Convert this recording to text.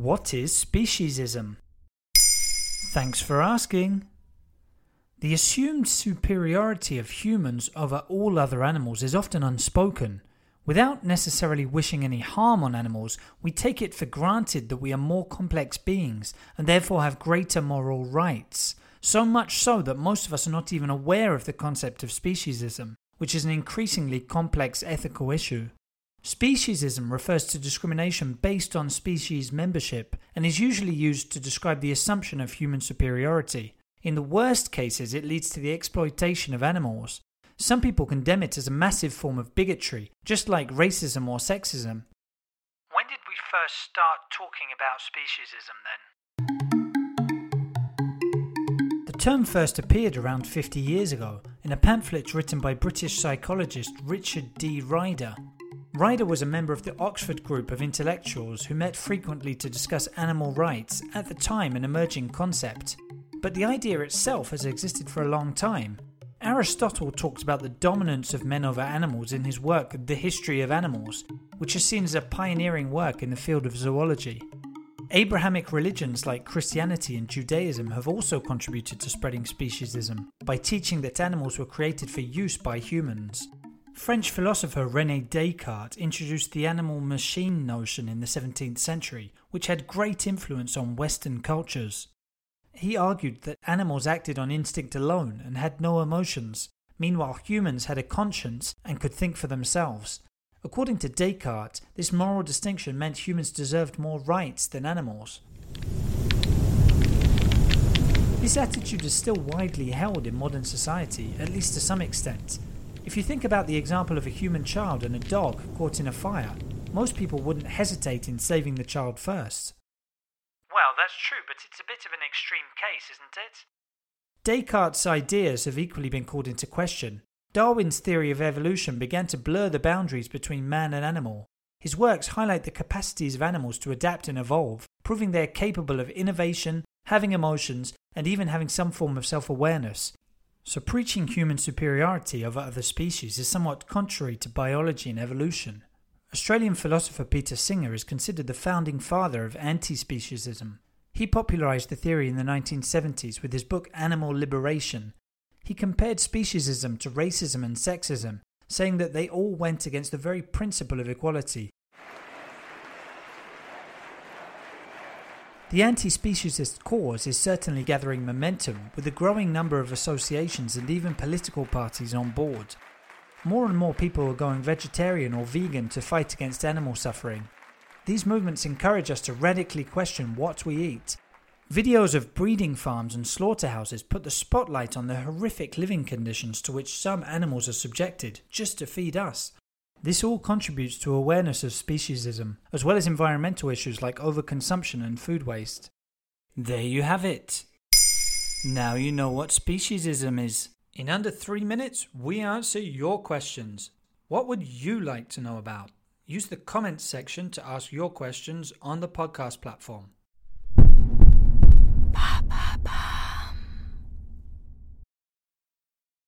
What is speciesism? Thanks for asking. The assumed superiority of humans over all other animals is often unspoken. Without necessarily wishing any harm on animals, we take it for granted that we are more complex beings and therefore have greater moral rights. So much so that most of us are not even aware of the concept of speciesism, which is an increasingly complex ethical issue. Speciesism refers to discrimination based on species membership and is usually used to describe the assumption of human superiority. In the worst cases, it leads to the exploitation of animals. Some people condemn it as a massive form of bigotry, just like racism or sexism. When did we first start talking about speciesism then? The term first appeared around 50 years ago in a pamphlet written by British psychologist Richard D. Ryder. Ryder was a member of the Oxford group of intellectuals who met frequently to discuss animal rights, at the time an emerging concept. But the idea itself has existed for a long time. Aristotle talked about the dominance of men over animals in his work The History of Animals, which is seen as a pioneering work in the field of zoology. Abrahamic religions like Christianity and Judaism have also contributed to spreading speciesism by teaching that animals were created for use by humans. French philosopher Rene Descartes introduced the animal machine notion in the 17th century, which had great influence on Western cultures. He argued that animals acted on instinct alone and had no emotions, meanwhile, humans had a conscience and could think for themselves. According to Descartes, this moral distinction meant humans deserved more rights than animals. This attitude is still widely held in modern society, at least to some extent. If you think about the example of a human child and a dog caught in a fire, most people wouldn't hesitate in saving the child first. Well, that's true, but it's a bit of an extreme case, isn't it? Descartes' ideas have equally been called into question. Darwin's theory of evolution began to blur the boundaries between man and animal. His works highlight the capacities of animals to adapt and evolve, proving they are capable of innovation, having emotions, and even having some form of self awareness. So, preaching human superiority over other species is somewhat contrary to biology and evolution. Australian philosopher Peter Singer is considered the founding father of anti speciesism. He popularized the theory in the 1970s with his book Animal Liberation. He compared speciesism to racism and sexism, saying that they all went against the very principle of equality. The anti speciesist cause is certainly gathering momentum, with a growing number of associations and even political parties on board. More and more people are going vegetarian or vegan to fight against animal suffering. These movements encourage us to radically question what we eat. Videos of breeding farms and slaughterhouses put the spotlight on the horrific living conditions to which some animals are subjected just to feed us. This all contributes to awareness of speciesism, as well as environmental issues like overconsumption and food waste. There you have it. Now you know what speciesism is. In under three minutes, we answer your questions. What would you like to know about? Use the comments section to ask your questions on the podcast platform.